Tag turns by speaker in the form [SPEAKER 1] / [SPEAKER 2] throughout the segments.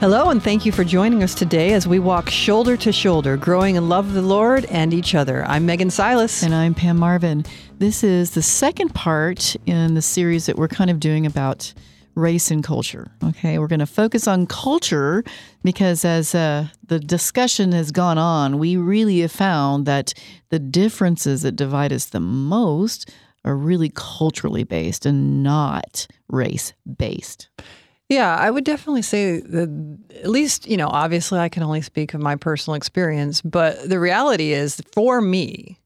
[SPEAKER 1] Hello, and thank you for joining us today as we walk shoulder to shoulder, growing in love of the Lord and each other. I'm Megan Silas.
[SPEAKER 2] And I'm Pam Marvin. This is the second part in the series that we're kind of doing about race and culture. Okay, we're going to focus on culture because as uh, the discussion has gone on, we really have found that the differences that divide us the most are really culturally based and not race based.
[SPEAKER 1] Yeah, I would definitely say that at least, you know, obviously I can only speak of my personal experience, but the reality is for me,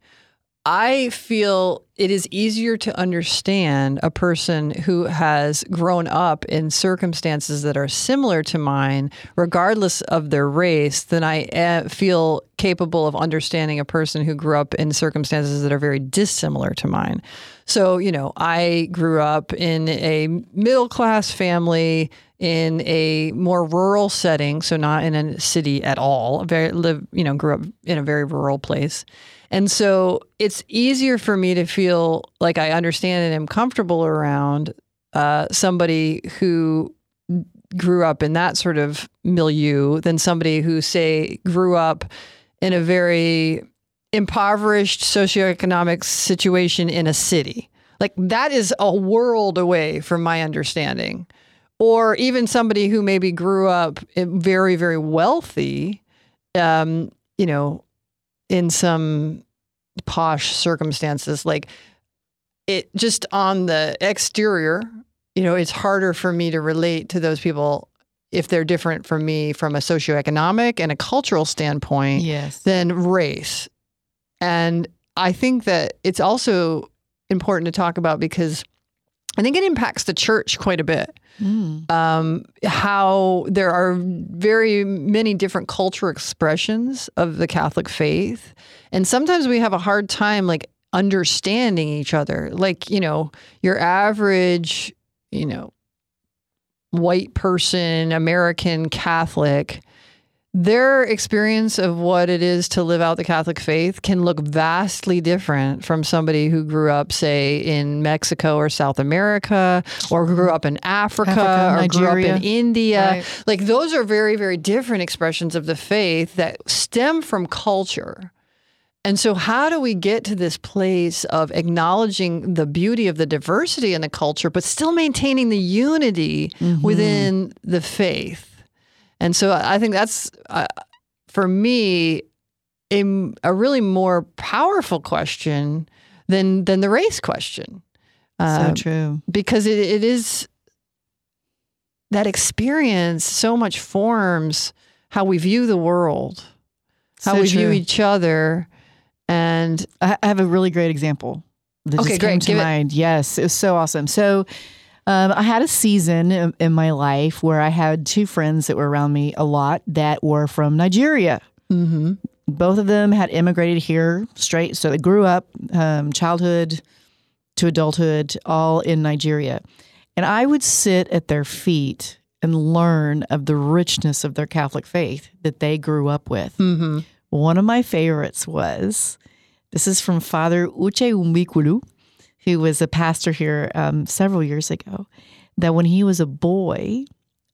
[SPEAKER 1] I feel it is easier to understand a person who has grown up in circumstances that are similar to mine, regardless of their race, than I eh, feel capable of understanding a person who grew up in circumstances that are very dissimilar to mine. So, you know, I grew up in a middle class family in a more rural setting, so not in a city at all. Very live, you know, grew up in a very rural place. And so it's easier for me to feel like I understand and am comfortable around uh, somebody who grew up in that sort of milieu than somebody who, say, grew up in a very impoverished socioeconomic situation in a city. Like that is a world away from my understanding. Or even somebody who maybe grew up very, very wealthy, um, you know, in some posh circumstances. Like it just on the exterior, you know, it's harder for me to relate to those people if they're different from me from a socioeconomic and a cultural standpoint
[SPEAKER 2] yes.
[SPEAKER 1] than race. And I think that it's also important to talk about because I think it impacts the church quite a bit. Mm. Um, how there are very many different cultural expressions of the Catholic faith. And sometimes we have a hard time like understanding each other. Like, you know, your average, you know, white person, American Catholic their experience of what it is to live out the Catholic faith can look vastly different from somebody who grew up, say, in Mexico or South America, or grew up in Africa,
[SPEAKER 2] Africa
[SPEAKER 1] or
[SPEAKER 2] Nigeria.
[SPEAKER 1] grew up in India.
[SPEAKER 2] Right.
[SPEAKER 1] Like those are very, very different expressions of the faith that stem from culture. And so, how do we get to this place of acknowledging the beauty of the diversity in the culture, but still maintaining the unity
[SPEAKER 2] Mm-hmm.
[SPEAKER 1] within the faith? And so I think that's, uh, for me, a, a really more powerful question than than the race question.
[SPEAKER 2] so
[SPEAKER 1] Um,
[SPEAKER 2] true.
[SPEAKER 1] because it, it is that experience so much forms how we view the world, how
[SPEAKER 2] So
[SPEAKER 1] we view each other, and
[SPEAKER 2] I have a really great example that
[SPEAKER 1] Okay,
[SPEAKER 2] just
[SPEAKER 1] great.
[SPEAKER 2] came to
[SPEAKER 1] Give it-
[SPEAKER 2] mind. Yes, it was so awesome. So, um, I had a season in, in my life where I had two friends that were around me a lot that were from Nigeria.
[SPEAKER 1] mm-hmm.
[SPEAKER 2] Both of them had immigrated here straight, so they grew up, um, childhood to adulthood, all in Nigeria. And I would sit at their feet and learn of the richness of their Catholic faith that they grew up with.
[SPEAKER 1] Mm-hmm.
[SPEAKER 2] One of my favorites was this is from Father Uche Umbikulu, who was a pastor here um, several years ago. That when he was a boy,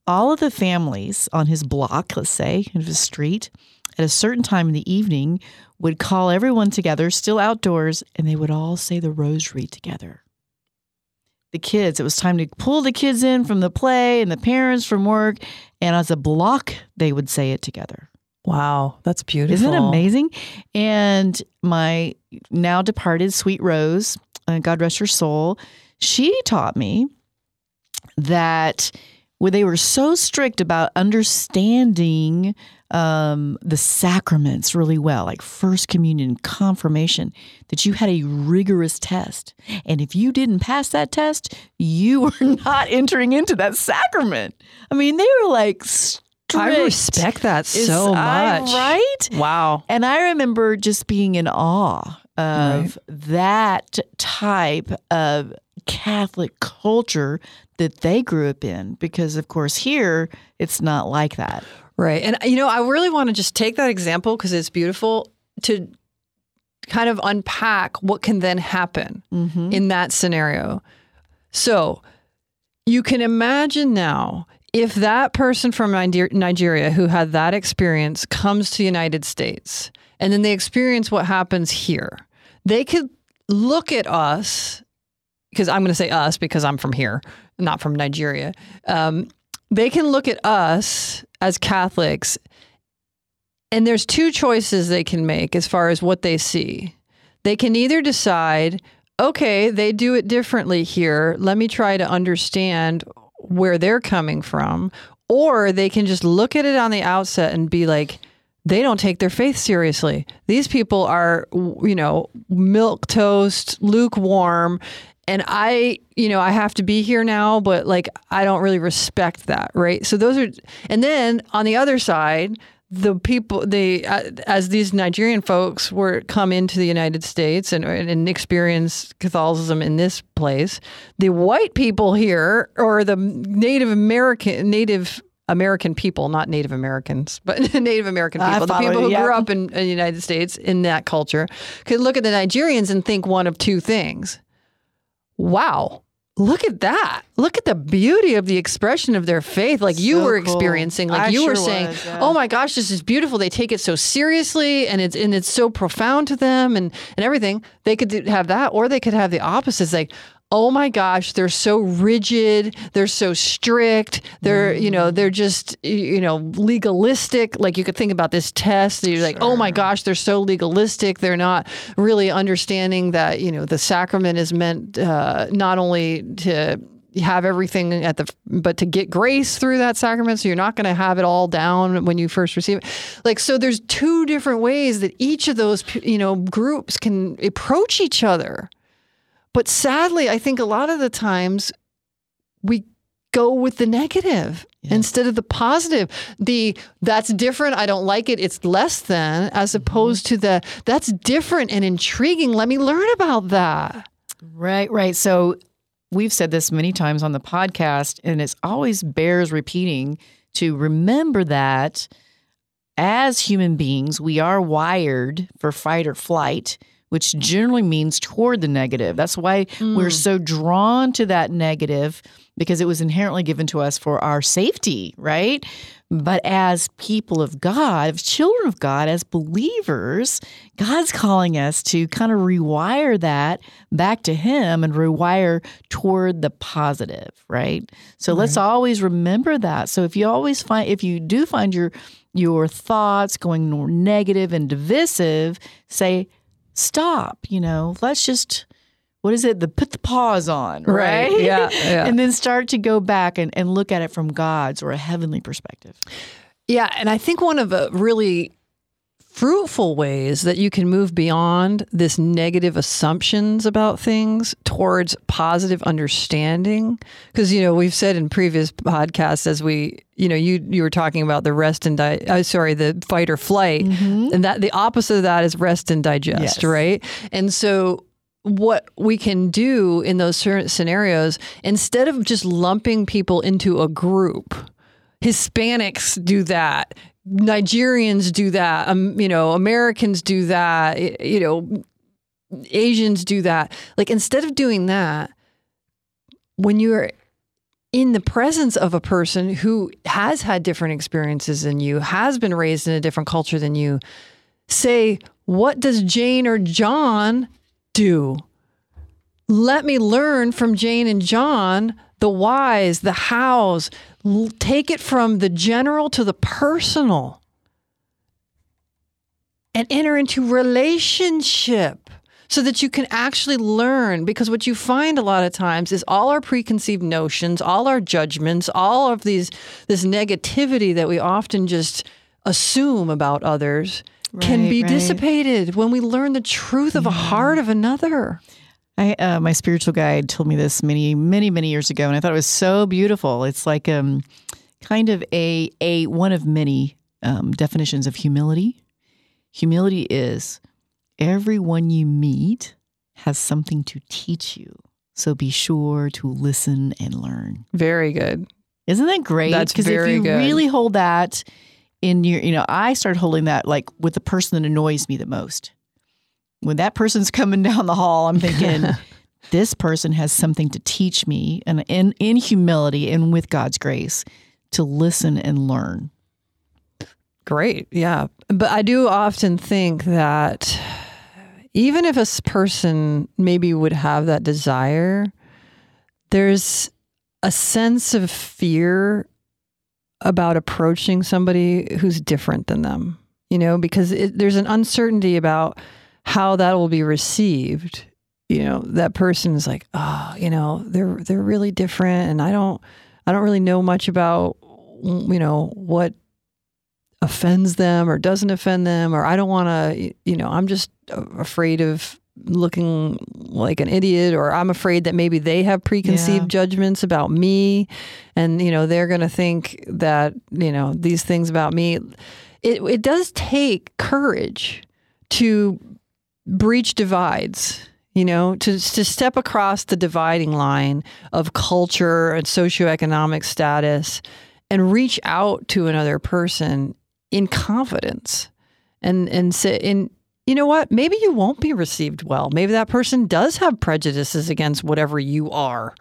[SPEAKER 2] all of the families on his block, let's say, in his street, at a certain time in the evening, would call everyone together, still outdoors, and they would all say the rosary together. The kids, it was time to pull the kids in from the play and the parents from work, and as a block, they would say it together.
[SPEAKER 1] Wow, that's beautiful.
[SPEAKER 2] Isn't it amazing? And my now departed sweet Rose, God rest her soul, she taught me that when they were so strict about understanding um, the sacraments really well, like First Communion, confirmation, that you had a rigorous test. And if you didn't pass that test, you were not entering into that sacrament. I mean, they were like strict.
[SPEAKER 1] I respect that so
[SPEAKER 2] I-
[SPEAKER 1] much.
[SPEAKER 2] right?
[SPEAKER 1] Wow.
[SPEAKER 2] And I remember just being in awe of that type of Catholic culture that they grew up in because, of course, here it's not like that.
[SPEAKER 1] Right. And, you know, I really want to just take that example because it's beautiful to kind of unpack what can then happen
[SPEAKER 2] Mm-hmm.
[SPEAKER 1] in that scenario. So you can imagine now if that person from Nigeria who had that experience comes to the United States and then they experience what happens here, they could look at us because I'm going to say us because I'm from here, not from Nigeria. Um, they can look at us as Catholics, and there's two choices they can make as far as what they see. They can either decide, okay, they do it differently here. Let me try to understand where they're coming from. Or they can just look at it on the outset and be like, they don't take their faith seriously. These people are, you know, milk toast, lukewarm. And I, you know, I have to be here now, but like, I don't really respect that. Right. So those are, and then on the other side, the people they uh, as these Nigerian folks were come into the United States and, and experience Catholicism in this place, the white people here or the Native American Native American people, not Native Americans, but Native American people, the people who grew up in, in the United States in that culture, could look at the Nigerians and think one of two things. Wow, look at that. Look at the beauty of the expression of their faith, like you
[SPEAKER 2] So
[SPEAKER 1] were
[SPEAKER 2] cool.
[SPEAKER 1] experiencing, like
[SPEAKER 2] I
[SPEAKER 1] you were saying,
[SPEAKER 2] was, yeah.
[SPEAKER 1] "Oh my gosh, this is beautiful." They take it so seriously, and it's and it's so profound to them, and and everything. They could have that, or they could have the opposite. It's like. Oh my gosh, they're so rigid. They're so strict. They're, you know, they're just, you know, legalistic. Like you could think about this test. You're like, oh my gosh, they're so legalistic. They're not really understanding that, you know, the sacrament is meant uh, not only to have everything at the but to get grace through that sacrament so you're not going to have it all down when you first receive it like so there's two different ways that each of those you know groups can approach each other but sadly i think a lot of the times we go with the negative instead of the positive. The that's different i don't like it it's less than as mm-hmm. opposed to the that's different and intriguing let me learn about that.
[SPEAKER 2] Right, right. So we've said this many times on the podcast, and it's always bears repeating to remember that as human beings, we are wired for fight or flight, which generally means toward the negative. That's why we're mm. so drawn to that negative because it was inherently given to us for our safety, right? But as people of God, as children of God, as believers, God's calling us to kind of rewire that back to Him and rewire toward the positive, right? So let's always remember that. So if you always find, if you do find your your thoughts going more negative and divisive, say, stop. You know, let's just what is it? The put the pause on,
[SPEAKER 1] Right.
[SPEAKER 2] right?
[SPEAKER 1] Yeah, yeah.
[SPEAKER 2] and then start to go back and, and look at it from God's or a heavenly perspective.
[SPEAKER 1] Yeah, and I think one of the really fruitful ways that you can move beyond this negative assumptions about things towards positive understanding because you know we've said in previous podcasts as we you know you you were talking about the rest and di- uh, sorry the fight or flight and that the opposite of that is rest and digest
[SPEAKER 2] Yes.
[SPEAKER 1] right and so what we can do in those certain scenarios instead of just lumping people into a group Hispanics do that. Nigerians do that. Um, you know, Americans do that. You know, Asians do that. Like instead of doing that, when you're in the presence of a person who has had different experiences than you, has been raised in a different culture than you, say, what does Jane or John do? Let me learn from Jane and John the whys, the hows. Take it from the general to the personal and enter into relationship so that you can actually learn. Because what you find a lot of times is all our preconceived notions all our judgments all of these this negativity that we often just assume about others can be
[SPEAKER 2] right.
[SPEAKER 1] dissipated when we learn the truth of a heart of another
[SPEAKER 2] I, uh, my spiritual guide told me this many, many, many years ago, and I thought it was so beautiful. It's like um, kind of a a one of many um, definitions of humility. Humility is everyone you meet has something to teach you, so be sure to listen and learn.
[SPEAKER 1] very good
[SPEAKER 2] Isn't that great?
[SPEAKER 1] That's
[SPEAKER 2] Because if you
[SPEAKER 1] good.
[SPEAKER 2] really hold that in your, you know, I started holding that like with the person that annoys me the most. When that person's coming down the hall, I'm thinking, this person has something to teach me, and in in humility and with God's grace, to listen and learn.
[SPEAKER 1] Great. Yeah. But I do often think that even if a person maybe would have that desire, there's a sense of fear about approaching somebody who's different than them, you know, because it, there's an uncertainty about how that will be received. You know, that person is like, oh, you know, they're they're really different, and I don't, I don't really know much about, you know, what offends them or doesn't offend them or I don't want to you know I'm just afraid of looking like an idiot or I'm afraid that maybe they have preconceived
[SPEAKER 2] Yeah.
[SPEAKER 1] judgments about me and you know they're going to think that you know these things about me it it does take courage to breach divides you know to to step across the dividing line of culture and socioeconomic status and reach out to another person in confidence and and say and you know what? Maybe you won't be received well. Maybe that person does have prejudices against whatever you are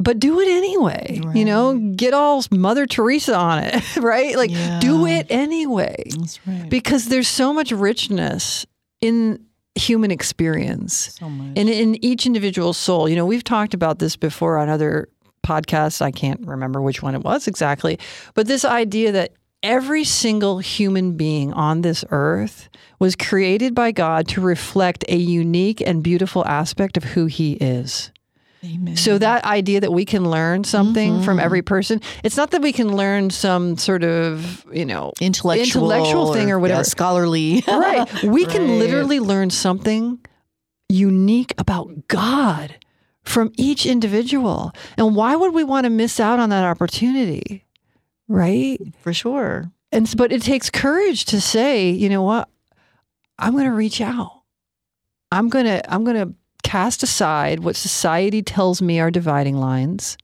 [SPEAKER 1] but do it anyway you know? Get all mother teresa on it right? Like do it anyway
[SPEAKER 2] right.
[SPEAKER 1] because there's so much richness in human experience
[SPEAKER 2] so much.
[SPEAKER 1] and in each individual soul. You know, we've talked about this before on other podcasts. I can't remember which one it was exactly, but this idea that every single human being on this earth was created by God to reflect a unique and beautiful aspect of who he is.
[SPEAKER 2] Amen.
[SPEAKER 1] So that idea that we can learn something from mm-hmm. every person, it's not that we can learn some sort of, you know,
[SPEAKER 2] intellectual,
[SPEAKER 1] intellectual thing or
[SPEAKER 2] yeah,
[SPEAKER 1] whatever.
[SPEAKER 2] scholarly.
[SPEAKER 1] right. We can literally learn something unique about God from each individual. And why would we want to miss out on that opportunity? Right?
[SPEAKER 2] For sure.
[SPEAKER 1] And but it takes courage to say, you know what? I'm going to reach out. I'm going to I'm going to cast aside what society tells me are dividing lines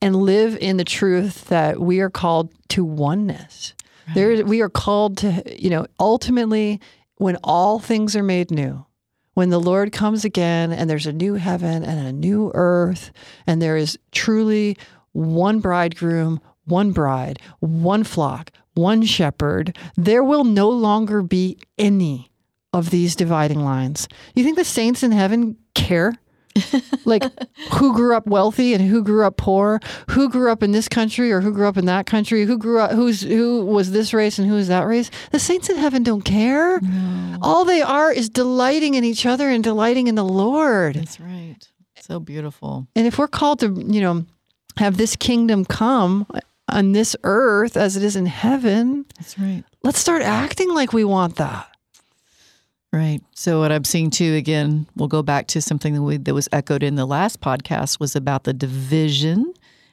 [SPEAKER 1] and live in the truth that we are called to oneness. There we are called to, you know, ultimately when all things are made new, when the Lord comes again and there's a new heaven and a new earth and there is truly one bridegroom, one bride, one flock, one shepherd, there will no longer be any of these dividing lines. You think the saints in heaven care? like who grew up wealthy and who grew up poor, who grew up in this country or who grew up in that country, who grew up who's who was this race and who is that race. The saints in heaven don't care. All they are is delighting in each other and delighting in the Lord.
[SPEAKER 2] That's right. So beautiful.
[SPEAKER 1] And if we're called to, you know, have this kingdom come on this earth as it is in heaven,
[SPEAKER 2] That's right.
[SPEAKER 1] let's start acting like we want that.
[SPEAKER 2] Right. So what I'm seeing too, again, we'll go back to something that, we, that was echoed in the last podcast was about the division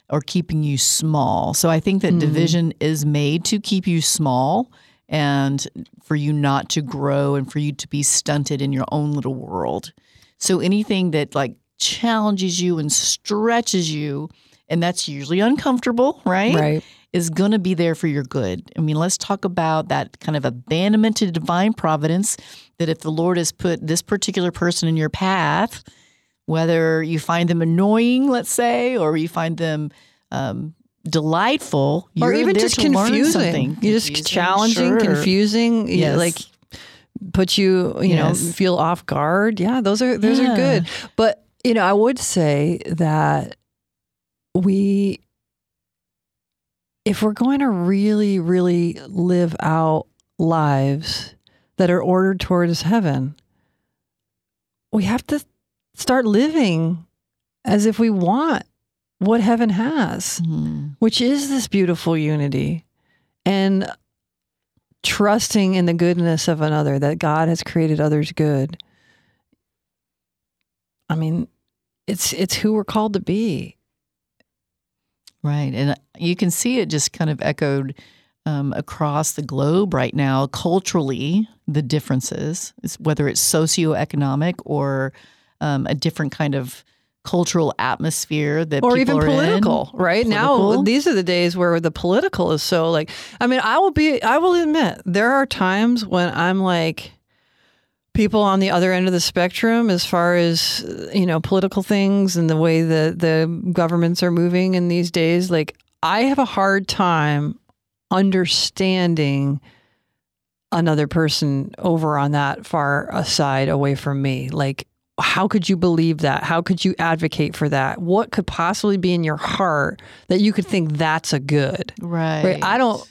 [SPEAKER 2] or keeping you small. So I think that mm-hmm. division is made to keep you small and for you not to grow and for you to be stunted in your own little world. So anything that like challenges you and stretches you, and that's usually uncomfortable, right?
[SPEAKER 1] Right.
[SPEAKER 2] is going to be there for your good. I mean, let's talk about that kind of abandonment to divine providence that if the Lord has put this particular person in your path, whether you find them annoying, let's say, or you find them um, delightful,
[SPEAKER 1] or even just confusing.
[SPEAKER 2] something.
[SPEAKER 1] You just
[SPEAKER 2] Confusing,
[SPEAKER 1] challenging,
[SPEAKER 2] sure.
[SPEAKER 1] confusing,
[SPEAKER 2] Yes.
[SPEAKER 1] like put you, you
[SPEAKER 2] Yes.
[SPEAKER 1] know, feel off guard. Yeah, those are those
[SPEAKER 2] Yeah.
[SPEAKER 1] are good. But you know, I would say that we if we're going to really really live out lives that are ordered towards heaven, we have to start living as if we want what heaven has
[SPEAKER 2] Mhm.
[SPEAKER 1] which is this beautiful unity and trusting in the goodness of another that God has created others good. I mean, it's it's who we're called to be.
[SPEAKER 2] Right. And you can see it just kind of echoed um, across the globe right now, culturally, the differences, whether it's socioeconomic or um, a different kind of cultural atmosphere that
[SPEAKER 1] Or
[SPEAKER 2] people
[SPEAKER 1] even
[SPEAKER 2] are in.
[SPEAKER 1] political, right? Now these are the days where the political is so like I mean, I will be I will admit there are times when I'm like people on the other end of the spectrum as far as you know political things and the way the the governments are moving in these days like I have a hard time understanding another person over on that far aside away from me. Like, how could you believe that? How could you advocate for that? What could possibly be in your heart that you could think that's a good?
[SPEAKER 2] Right.
[SPEAKER 1] Right. I don't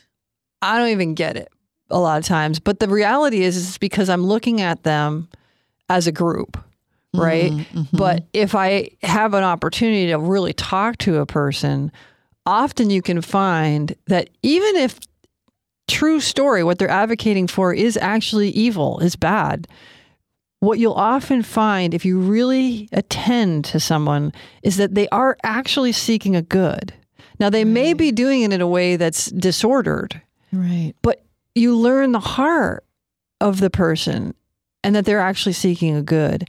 [SPEAKER 1] I don't even get it a lot of times. But the reality is it's because I'm looking at them as a group. Right.
[SPEAKER 2] Mhm, mhm.
[SPEAKER 1] But if I have an opportunity to really talk to a person, often you can find that even if true story, what they're advocating for is actually evil, is bad, what you'll often find if you really attend to someone is that they are actually seeking a good. Now, they may be doing it in a way that's disordered,
[SPEAKER 2] right.
[SPEAKER 1] but you learn the heart of the person and that they're actually seeking a good.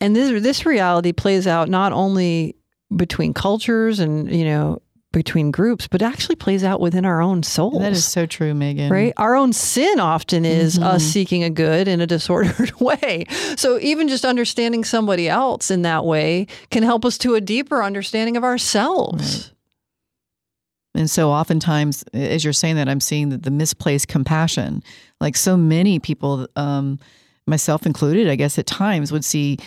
[SPEAKER 1] And this this reality plays out not only between cultures and you know between groups, but actually plays out within our own souls.
[SPEAKER 2] That is so true, Megan.
[SPEAKER 1] Right? Our own sin often is us
[SPEAKER 2] Mhm.
[SPEAKER 1] seeking a good in a disordered way. So even just understanding somebody else in that way can help us to a deeper understanding of ourselves.
[SPEAKER 2] And so oftentimes, as you're saying that, I'm seeing that the misplaced compassion, like so many people, um, myself included, I guess at times would see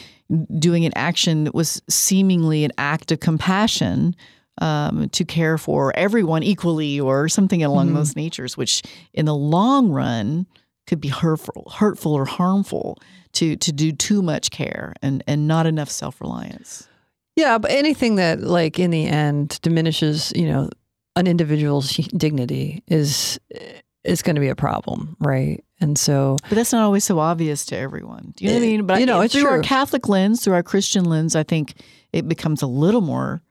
[SPEAKER 2] doing an action that was seemingly an act of compassion um, to care for everyone equally or something along
[SPEAKER 1] Mhm.
[SPEAKER 2] those natures, which in the long run could be hurtful, hurtful or harmful to to do too much care and and not enough self reliance.
[SPEAKER 1] Yeah, but anything that like in the end diminishes, you know, an individual's dignity is is going to be a problem, right? And so
[SPEAKER 2] But that's not always so obvious to everyone. Do you know what I
[SPEAKER 1] Eh,
[SPEAKER 2] mean? But
[SPEAKER 1] you know,
[SPEAKER 2] I,
[SPEAKER 1] it's
[SPEAKER 2] through our. Catholic lens, through our Christian lens, I think it becomes a little more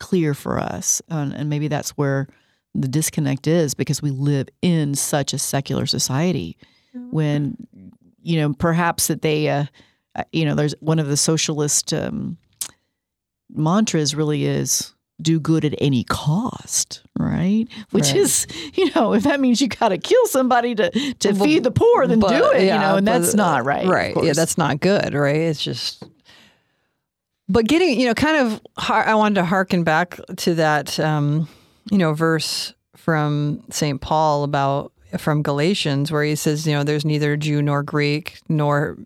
[SPEAKER 2] clear for us, and, and maybe that's where the disconnect is because we live in such a secular society. When you know, perhaps that they, uh, uh, you know, there's one of the socialist um, mantras really is do good at any cost, right? Which
[SPEAKER 1] Right.
[SPEAKER 2] is, you know, if that means you got to kill somebody to to
[SPEAKER 1] But-
[SPEAKER 2] feed the poor, then
[SPEAKER 1] but,
[SPEAKER 2] do it,
[SPEAKER 1] yeah,
[SPEAKER 2] you know, and
[SPEAKER 1] but-
[SPEAKER 2] that's not right.
[SPEAKER 1] Right. Yeah, that's not good, right? It's just But getting, you know, kind of I wanted to harken back to that um, you know, verse from St. Paul about from Galatians where he says, you know, there's neither Jew nor Greek, nor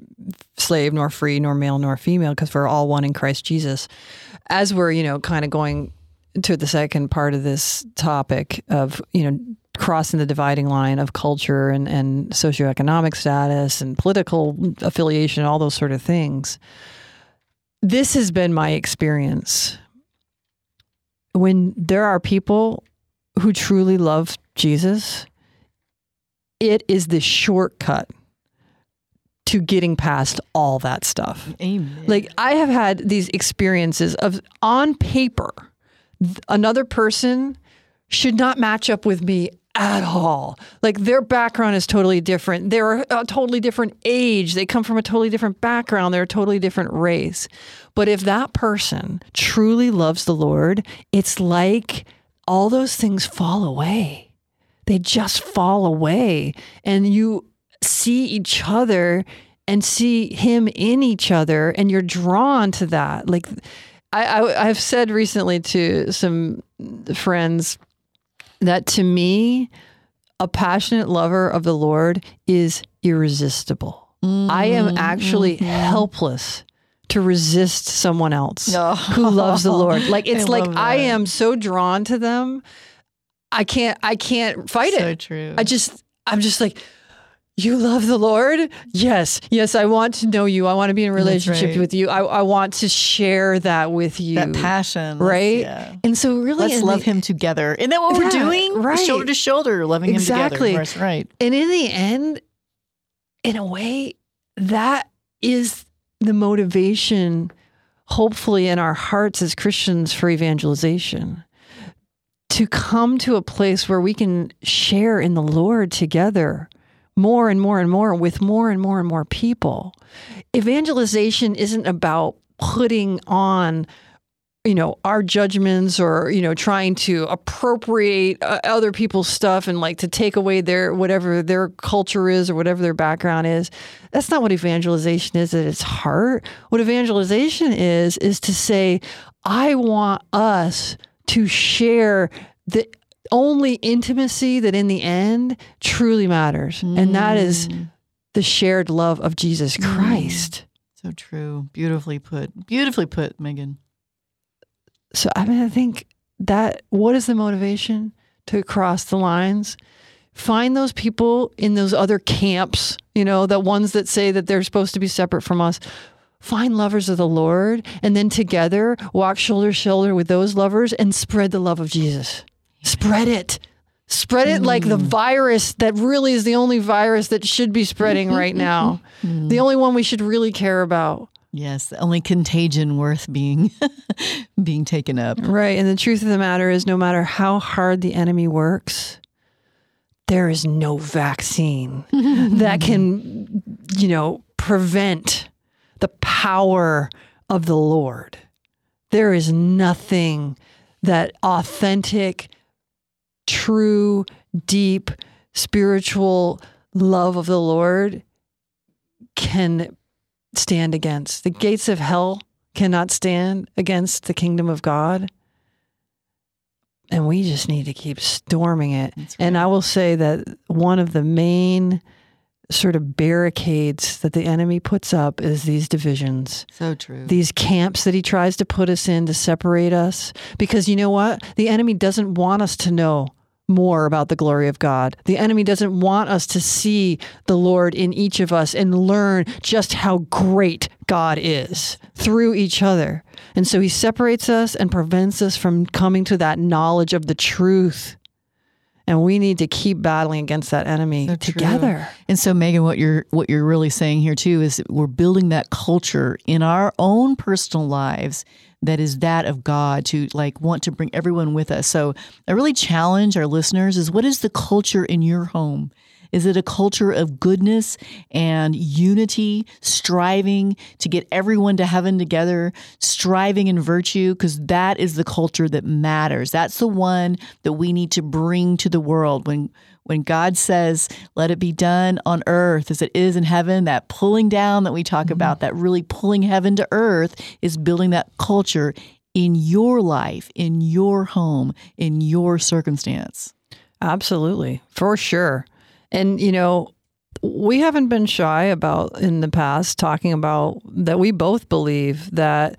[SPEAKER 1] slave nor free, nor male nor female because we're all one in Christ Jesus. As we're, you know, kind of going to the second part of this topic of, you know, crossing the dividing line of culture and, and socioeconomic status and political affiliation, all those sort of things. This has been my experience. When there are people who truly love Jesus, it is the shortcut to getting past all that stuff.
[SPEAKER 2] Amen.
[SPEAKER 1] Like I have had these experiences of on paper, another person should not match up with me at all. Like their background is totally different. They're a totally different age. They come from a totally different background. They're a totally different race. But if that person truly loves the Lord, it's like all those things fall away. They just fall away. And you see each other and see him in each other and you're drawn to that like I, I i've said recently to some friends that to me a passionate lover of the lord is irresistible. I am mm-hmm. actually mm-hmm. helpless to resist someone else
[SPEAKER 2] No.
[SPEAKER 1] who loves the lord. Like it's
[SPEAKER 2] I
[SPEAKER 1] like i am so drawn to them i can't i can't fight
[SPEAKER 2] so
[SPEAKER 1] it.
[SPEAKER 2] true.
[SPEAKER 1] I just, I'm just like, you love the Lord? Yes. Yes. I want to know you. I want to be in a relationship
[SPEAKER 2] right.
[SPEAKER 1] with you. I, I want to share that with you.
[SPEAKER 2] that passion,
[SPEAKER 1] right?
[SPEAKER 2] Yeah.
[SPEAKER 1] And so, really,
[SPEAKER 2] Let's love
[SPEAKER 1] the-
[SPEAKER 2] him together. Isn't that what we're doing?
[SPEAKER 1] right.
[SPEAKER 2] Shoulder to shoulder, loving
[SPEAKER 1] Exactly.
[SPEAKER 2] him together. Right, right.
[SPEAKER 1] And in the end, in a way, that is the motivation, hopefully, in our hearts as Christians for evangelization. To come to a place where we can share in the Lord together more and more and more with more and more and more people. Evangelization isn't about putting on you know our judgments or you know trying to appropriate uh, other people's stuff and like to take away their whatever their culture is or whatever their background is that's not what evangelization is at its heart what evangelization is is to say i want us to share the only intimacy that in the end truly matters. And that is
[SPEAKER 2] Mm.
[SPEAKER 1] the shared love of Jesus Christ.
[SPEAKER 2] so true. Beautifully put. Beautifully put, Megan.
[SPEAKER 1] So I mean I think that what is the motivation to cross the lines? Find those people in those other camps, you know, the ones that say that they're supposed to be separate from us. Find lovers of the Lord and then together walk shoulder to shoulder with those lovers and spread the love of Jesus. Spread it. Spread it like the mm. virus that really is the only virus that should be spreading right now. Mm. The only one we should really care about.
[SPEAKER 2] Yes, the only contagion worth being being taken up.
[SPEAKER 1] Right. And the truth of the matter is, no matter how hard the enemy works, there is no vaccine that can, you know, prevent the power of the Lord. There is nothing that authentic, true, deep, spiritual love of the Lord can stand against. The gates of hell cannot stand against the kingdom of God. And we just need to keep storming it.
[SPEAKER 2] That's
[SPEAKER 1] And. I will say that one of the main sort of barricades that the enemy puts up is these divisions,
[SPEAKER 2] So true.
[SPEAKER 1] these camps that he tries to put us in to separate us. Because you know what? The enemy doesn't want us to know more about the glory of God. The enemy doesn't want us to see the Lord in each of us and learn just how great God is through each other. And so he separates us and prevents us from coming to that knowledge of the truth. And we need to keep battling against that enemy
[SPEAKER 2] So true.
[SPEAKER 1] together.
[SPEAKER 2] And so, Megan, what you're what you're really saying here too is we're building that culture in our own personal lives that is that of God to like want to bring everyone with us. So, I really challenge our listeners: is what is the culture in your home? Is it a culture of goodness and unity, striving to get everyone to heaven together, striving in virtue? Because that is the culture that matters. That's the one that we need to bring to the world. When when God says, "Let it be done on earth as it is in heaven," that pulling down that we talk mm-hmm. about, that really pulling heaven to earth, is building that culture in your life, in your home, in your circumstance.
[SPEAKER 1] Absolutely, for sure. And, you know, we haven't been shy about in the past talking about that we both believe that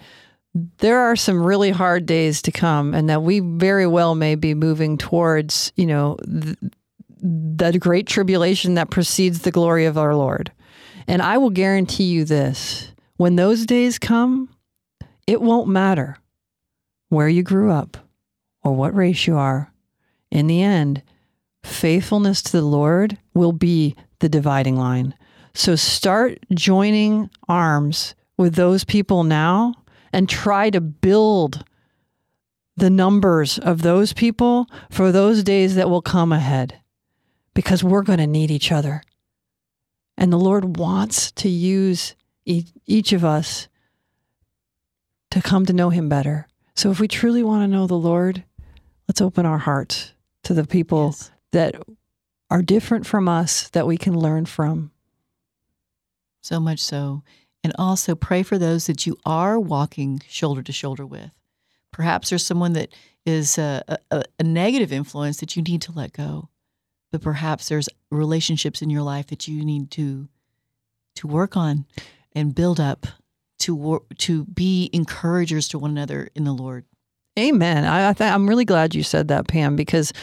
[SPEAKER 1] there are some really hard days to come and that we very well may be moving towards, you know, th- the great tribulation that precedes the glory of our Lord. And I will guarantee you this when those days come, it won't matter where you grew up or what race you are. In the end, faithfulness to the Lord will be the dividing line. So start joining arms with those people now and try to build the numbers of those people for those days that will come ahead because we're going to need each other. And the Lord wants to use each of us to come to know Him better. So if we truly want to know the Lord, let's open our hearts to the people
[SPEAKER 2] Yes.
[SPEAKER 1] that are different from us that we can learn from.
[SPEAKER 2] So much so. And also pray for those that you are walking shoulder to shoulder with. Perhaps there's someone that is a, a, a negative influence that you need to let go. But perhaps there's relationships in your life that you need to to work on and build up to wor- to be encouragers to one another in the Lord.
[SPEAKER 1] Amen. I, I th- I'm really glad you said that, Pam, because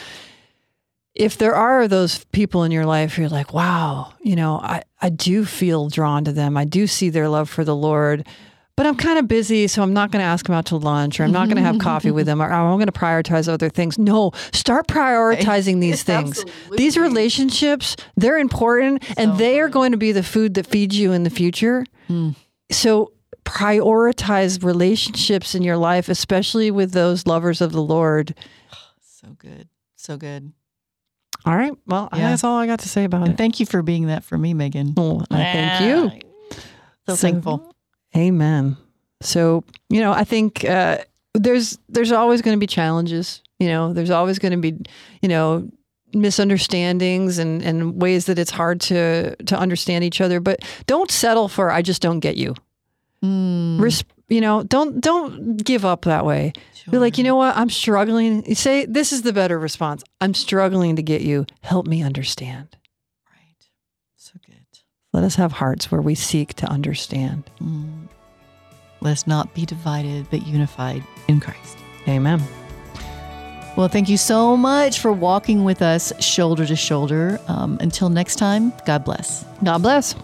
[SPEAKER 1] if there are those people in your life, you're like, wow, you know, I, I do feel drawn to them. I do see their love for the Lord, but I'm kind of busy, so I'm not going to ask them out to lunch or I'm not going to have coffee with them or I'm going to prioritize other things. No, start prioritizing these things. These relationships, they're important and they are going to be the food that feeds you in the future.
[SPEAKER 2] Mm.
[SPEAKER 1] So prioritize relationships in your life, especially with those lovers of the Lord.
[SPEAKER 2] So good. So good.
[SPEAKER 1] All right. Well,
[SPEAKER 2] Yeah.
[SPEAKER 1] that's all I got to say about
[SPEAKER 2] And
[SPEAKER 1] it.
[SPEAKER 2] thank you for being that for me, Megan.
[SPEAKER 1] I thank you.
[SPEAKER 2] So,
[SPEAKER 1] So-
[SPEAKER 2] thankful.
[SPEAKER 1] Amen. So, you know, I think uh, there's there's always going to be challenges. You know, there's always going to be, you know, misunderstandings and, and ways that it's hard to to understand each other. But don't settle for I just don't get you.
[SPEAKER 2] Mm.
[SPEAKER 1] Res- you know, don't don't give up that way. Be like, you know what? I'm struggling. You say this is the better response. I'm struggling to get you. Help me understand.
[SPEAKER 2] Right. So good.
[SPEAKER 1] Let us have hearts where we seek to understand.
[SPEAKER 2] Mm. Let us not be divided, but unified in Christ.
[SPEAKER 1] Amen.
[SPEAKER 2] Well, thank you so much for walking with us shoulder to shoulder. Um, until next time, God bless.
[SPEAKER 1] God bless.